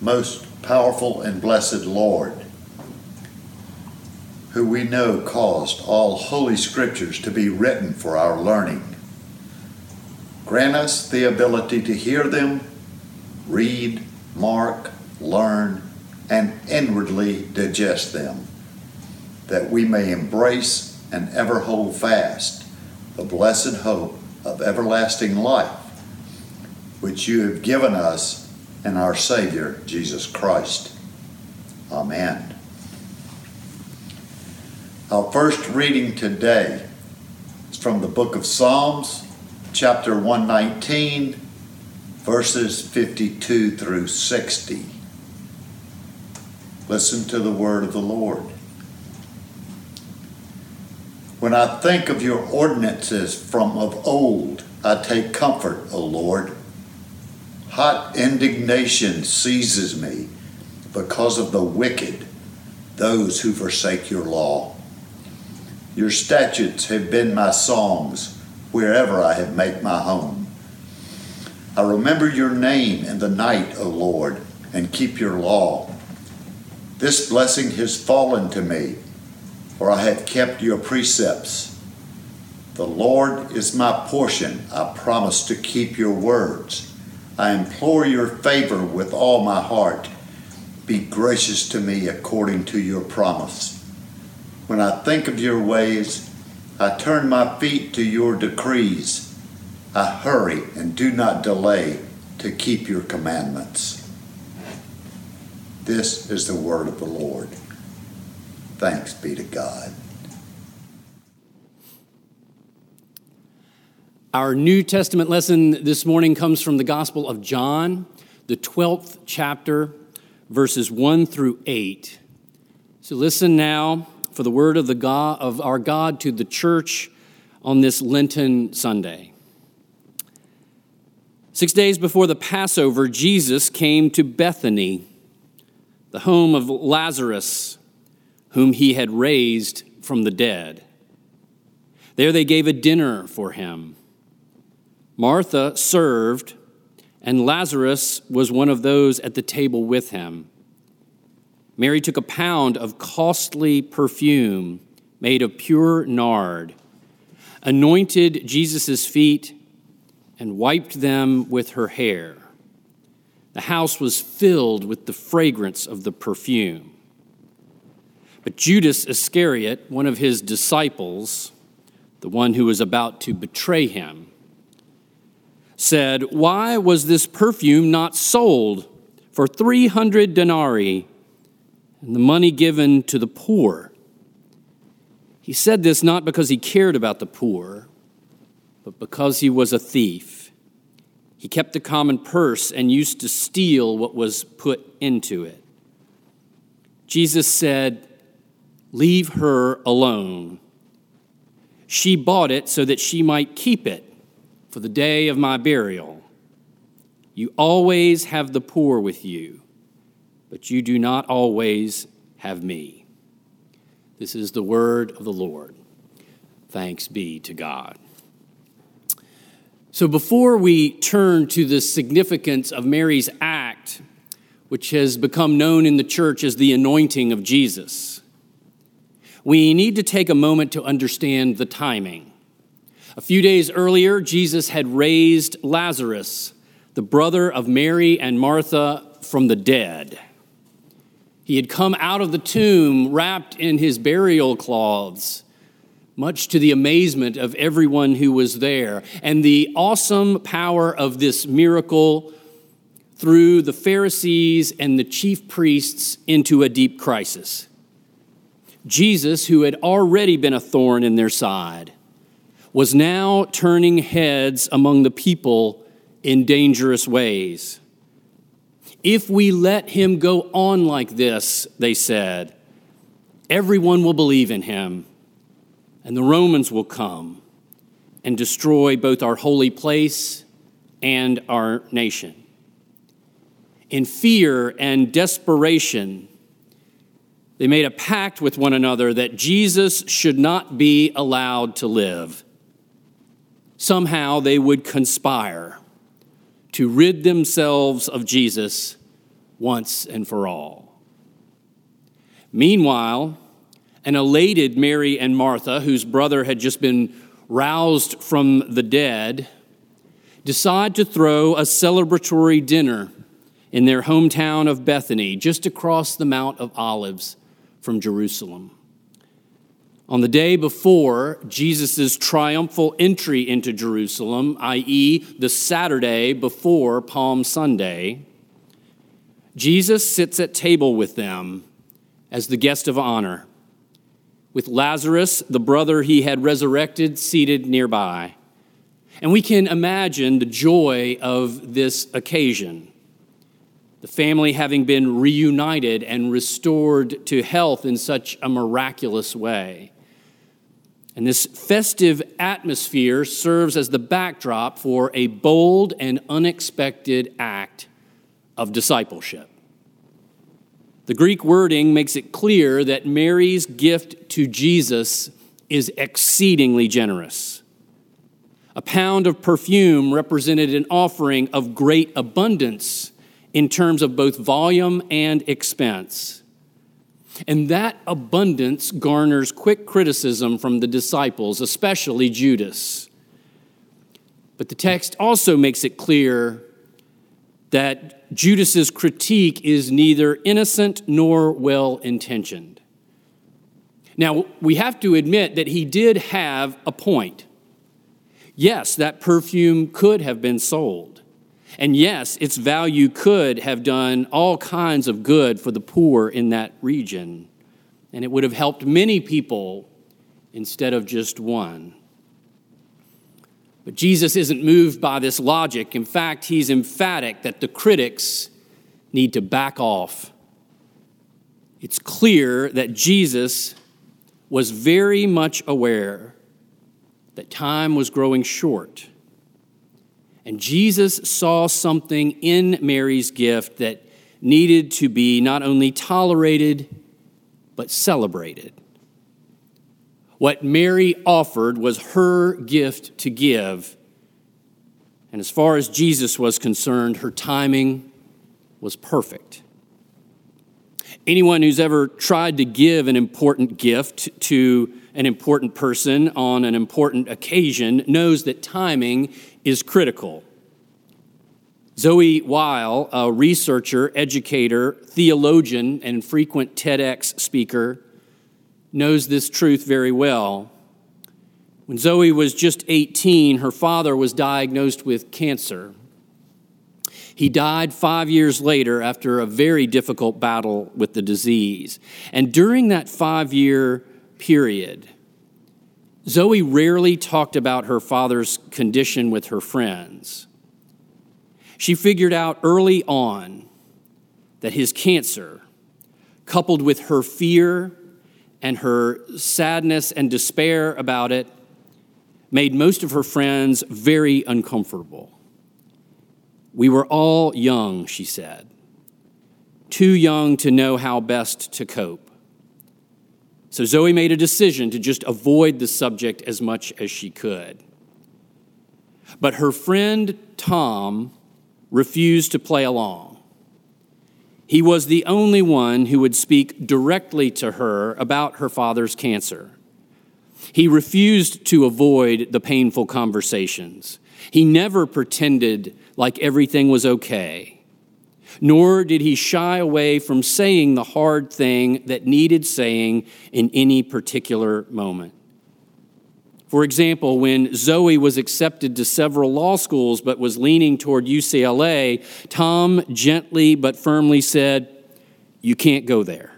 most powerful and blessed Lord, who we know caused all holy scriptures to be written for our learning, grant us the ability to hear them, read, mark, learn, and inwardly digest them, that we may embrace and ever hold fast the blessed hope of everlasting life, which you have given us in our Savior, Jesus Christ. Amen. Our first reading today is from the book of Psalms, chapter 119, verses 52 through 60. Listen to the word of the Lord. When I think of your ordinances from of old, I take comfort, O Lord. Hot indignation seizes me because of the wicked, those who forsake your law. Your statutes have been my songs wherever I have made my home. I remember your name in the night, O Lord, and keep your law. This blessing has fallen to me for I have kept your precepts. The Lord is my portion. I promise to keep your words. I implore your favor with all my heart. Be gracious to me according to your promise. When I think of your ways, I turn my feet to your decrees. I hurry and do not delay to keep your commandments. This is the word of the Lord. Thanks be to God. Our New Testament lesson this morning comes from the Gospel of John, the 12th chapter, verses 1 through 8. So listen now for the word of the God of our God to the church on this Lenten Sunday. 6 days before the Passover, Jesus came to Bethany, the home of Lazarus whom he had raised from the dead. There they gave a dinner for him. Martha served, and Lazarus was one of those at the table with him. Mary took a pound of costly perfume made of pure nard, anointed Jesus' feet, and wiped them with her hair. The house was filled with the fragrance of the perfume. But Judas Iscariot, one of his disciples, the one who was about to betray him, said, Why was this perfume not sold for 300 denarii and the money given to the poor? He said this not because he cared about the poor, but because he was a thief. He kept the common purse and used to steal what was put into it. Jesus said, Leave her alone. She bought it so that she might keep it for the day of my burial. You always have the poor with you, but you do not always have me. This is the word of the Lord. Thanks be to God. So, before we turn to the significance of Mary's act, which has become known in the church as the anointing of Jesus, we need to take a moment to understand the timing. A few days earlier, Jesus had raised Lazarus, the brother of Mary and Martha, from the dead. He had come out of the tomb wrapped in his burial cloths, much to the amazement of everyone who was there. And the awesome power of this miracle threw the Pharisees and the chief priests into a deep crisis. Jesus, who had already been a thorn in their side, was now turning heads among the people in dangerous ways. If we let him go on like this, they said, everyone will believe in him, and the Romans will come and destroy both our holy place and our nation. In fear and desperation, they made a pact with one another that Jesus should not be allowed to live. Somehow they would conspire to rid themselves of Jesus once and for all. Meanwhile, an elated Mary and Martha, whose brother had just been roused from the dead, decide to throw a celebratory dinner in their hometown of Bethany, just across the Mount of Olives from Jerusalem. On the day before Jesus' triumphal entry into Jerusalem, i.e., the Saturday before Palm Sunday, Jesus sits at table with them as the guest of honor, with Lazarus, the brother he had resurrected, seated nearby. And we can imagine the joy of this occasion. The family having been reunited and restored to health in such a miraculous way. And this festive atmosphere serves as the backdrop for a bold and unexpected act of discipleship. The Greek wording makes it clear that Mary's gift to Jesus is exceedingly generous. A pound of perfume represented an offering of great abundance in terms of both volume and expense. And that abundance garners quick criticism from the disciples, especially Judas. But the text also makes it clear that Judas's critique is neither innocent nor well intentioned. Now, we have to admit that he did have a point. Yes, that perfume could have been sold. And yes, its value could have done all kinds of good for the poor in that region. And it would have helped many people instead of just one. But Jesus isn't moved by this logic. In fact, he's emphatic that the critics need to back off. It's clear that Jesus was very much aware that time was growing short and Jesus saw something in Mary's gift that needed to be not only tolerated, but celebrated. What Mary offered was her gift to give. And as far as Jesus was concerned, her timing was perfect. Anyone who's ever tried to give an important gift to an important person on an important occasion knows that timing is critical. Zoe Weil, a researcher, educator, theologian, and frequent TEDx speaker, knows this truth very well. When Zoe was just 18, her father was diagnosed with cancer. He died five years later after a very difficult battle with the disease. And during that five year period, Zoe rarely talked about her father's condition with her friends. She figured out early on that his cancer, coupled with her fear and her sadness and despair about it, made most of her friends very uncomfortable. We were all young, she said, too young to know how best to cope. So Zoe made a decision to just avoid the subject as much as she could. But her friend Tom refused to play along. He was the only one who would speak directly to her about her father's cancer. He refused to avoid the painful conversations. He never pretended like everything was okay nor did he shy away from saying the hard thing that needed saying in any particular moment. For example, when Zoe was accepted to several law schools but was leaning toward UCLA, Tom gently but firmly said, You can't go there.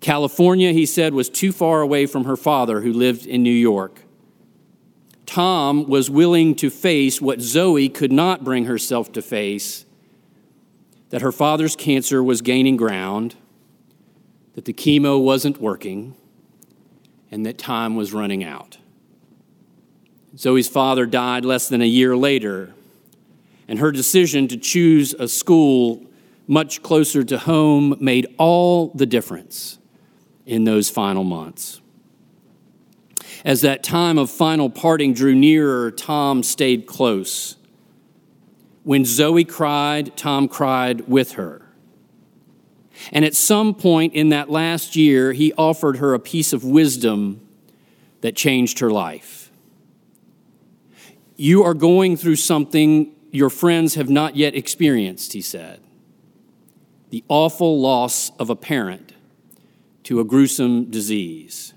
California, he said, was too far away from her father, who lived in New York. Tom was willing to face what Zoe could not bring herself to face that her father's cancer was gaining ground, that the chemo wasn't working, and that time was running out. Zoe's father died less than a year later, and her decision to choose a school much closer to home made all the difference in those final months. As that time of final parting drew nearer, Tom stayed close When Zoe cried, Tom cried with her. And at some point in that last year, he offered her a piece of wisdom that changed her life. You are going through something your friends have not yet experienced, he said. The awful loss of a parent to a gruesome disease.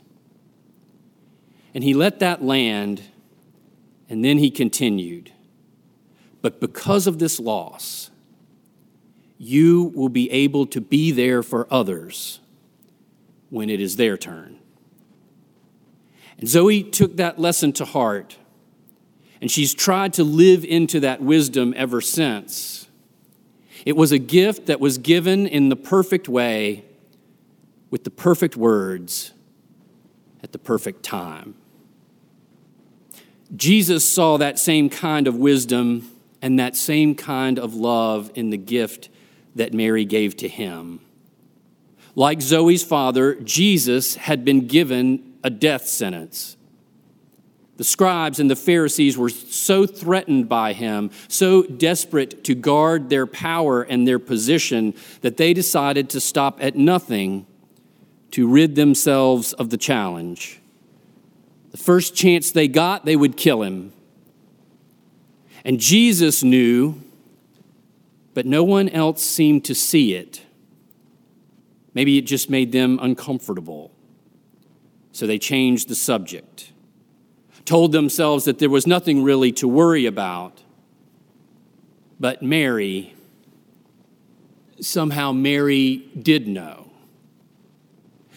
And he let that land, and then he continued. But because of this loss, you will be able to be there for others when it is their turn. And Zoe took that lesson to heart, and she's tried to live into that wisdom ever since. It was a gift that was given in the perfect way, with the perfect words, at the perfect time. Jesus saw that same kind of wisdom and that same kind of love in the gift that Mary gave to him. Like Zoe's father, Jesus had been given a death sentence. The scribes and the Pharisees were so threatened by him, so desperate to guard their power and their position, that they decided to stop at nothing to rid themselves of the challenge. The first chance they got, they would kill him. And Jesus knew, but no one else seemed to see it. Maybe it just made them uncomfortable. So they changed the subject, told themselves that there was nothing really to worry about. But Mary, somehow Mary did know.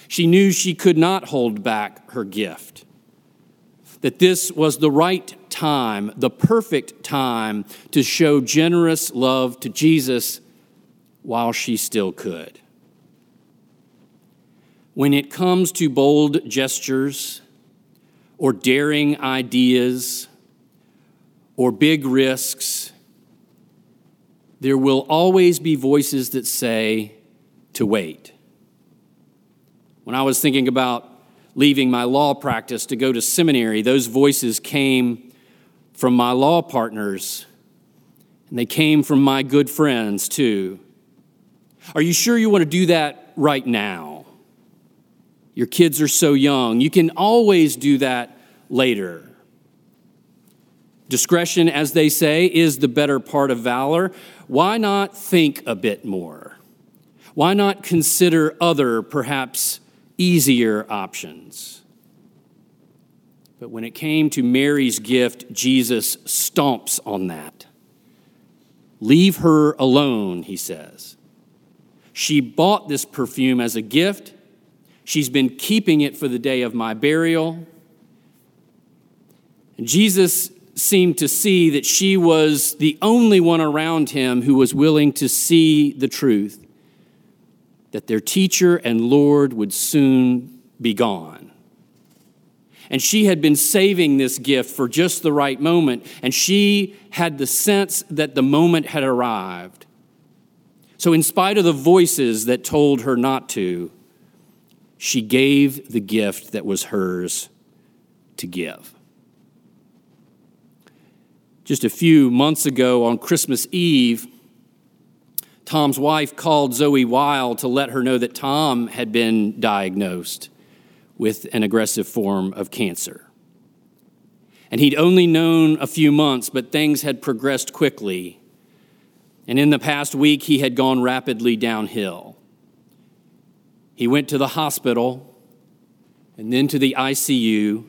She knew she could not hold back her gift, that this was the right time, the perfect time to show generous love to Jesus while she still could. When it comes to bold gestures or daring ideas or big risks, there will always be voices that say to wait. When I was thinking about leaving my law practice to go to seminary, those voices came from my law partners, and they came from my good friends too. Are you sure you want to do that right now? Your kids are so young. You can always do that later. Discretion, as they say, is the better part of valor. Why not think a bit more? Why not consider other, perhaps easier options? But when it came to Mary's gift, Jesus stomps on that. Leave her alone, he says. She bought this perfume as a gift. She's been keeping it for the day of my burial. And Jesus seemed to see that she was the only one around him who was willing to see the truth that their teacher and Lord would soon be gone. And she had been saving this gift for just the right moment, and she had the sense that the moment had arrived. So, in spite of the voices that told her not to, she gave the gift that was hers to give. Just a few months ago on Christmas Eve, Tom's wife called Zoe Weil to let her know that Tom had been diagnosed with an aggressive form of cancer. And he'd only known a few months, but things had progressed quickly. And in the past week, he had gone rapidly downhill. He went to the hospital, and then to the ICU,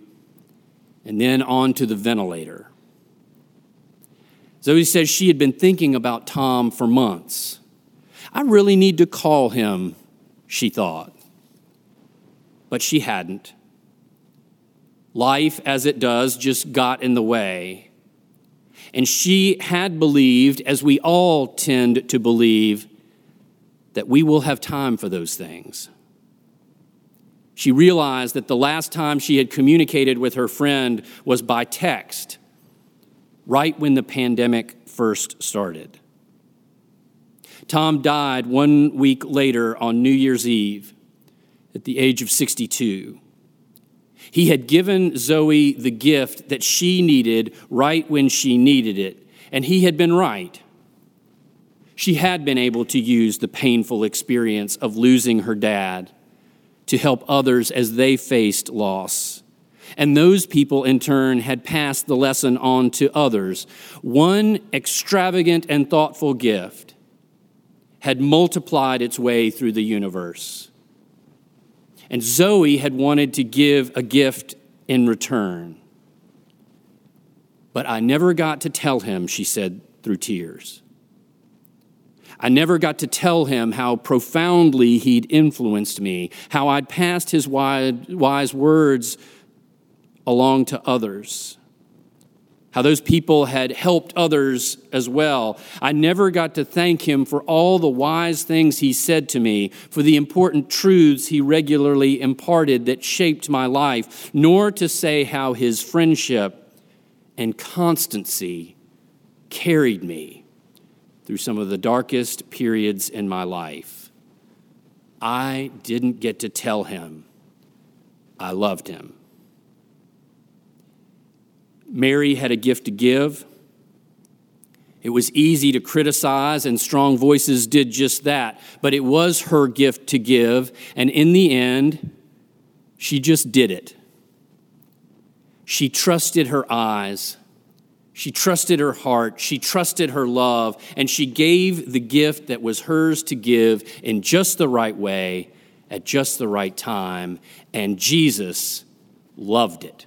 and then on to the ventilator. Zoe says she had been thinking about Tom for months. I really need to call him, she thought but she hadn't. Life, as it does, just got in the way. And she had believed, as we all tend to believe, that we will have time for those things. She realized that the last time she had communicated with her friend was by text, right when the pandemic first started. Tom died one week later on New Year's Eve at the age of 62. He had given Zoe the gift that she needed right when she needed it, and he had been right. She had been able to use the painful experience of losing her dad to help others as they faced loss. And those people, in turn, had passed the lesson on to others. One extravagant and thoughtful gift had multiplied its way through the universe. And Zoe had wanted to give a gift in return. But I never got to tell him, she said through tears. I never got to tell him how profoundly he'd influenced me, how I'd passed his wise words along to others, how those people had helped others as well. I never got to thank him for all the wise things he said to me, for the important truths he regularly imparted that shaped my life, nor to say how his friendship and constancy carried me through some of the darkest periods in my life. I didn't get to tell him I loved him. Mary had a gift to give. It was easy to criticize, and strong voices did just that. But it was her gift to give, and in the end, she just did it. She trusted her eyes she trusted her heart, she trusted her love, and she gave the gift that was hers to give in just the right way at just the right time. And Jesus loved it.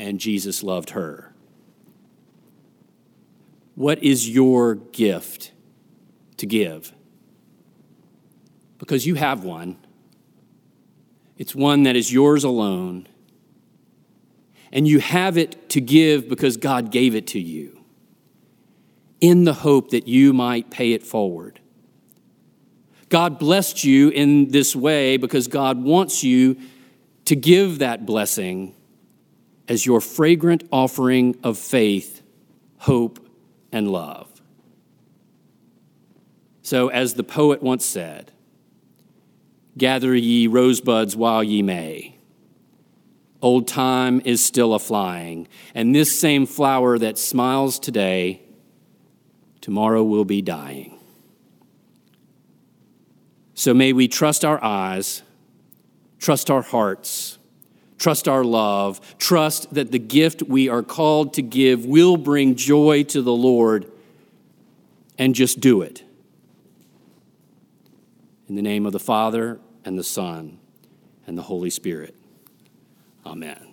And Jesus loved her. What is your gift to give? Because you have one. It's one that is yours alone and you have it to give because God gave it to you in the hope that you might pay it forward. God blessed you in this way because God wants you to give that blessing as your fragrant offering of faith, hope, and love. So, as the poet once said, gather ye rosebuds while ye may Old time is still a flying, and this same flower that smiles today, tomorrow will be dying. So may we trust our eyes, trust our hearts, trust our love, trust that the gift we are called to give will bring joy to the Lord, and just do it. In the name of the Father, and the Son, and the Holy Spirit. Amen.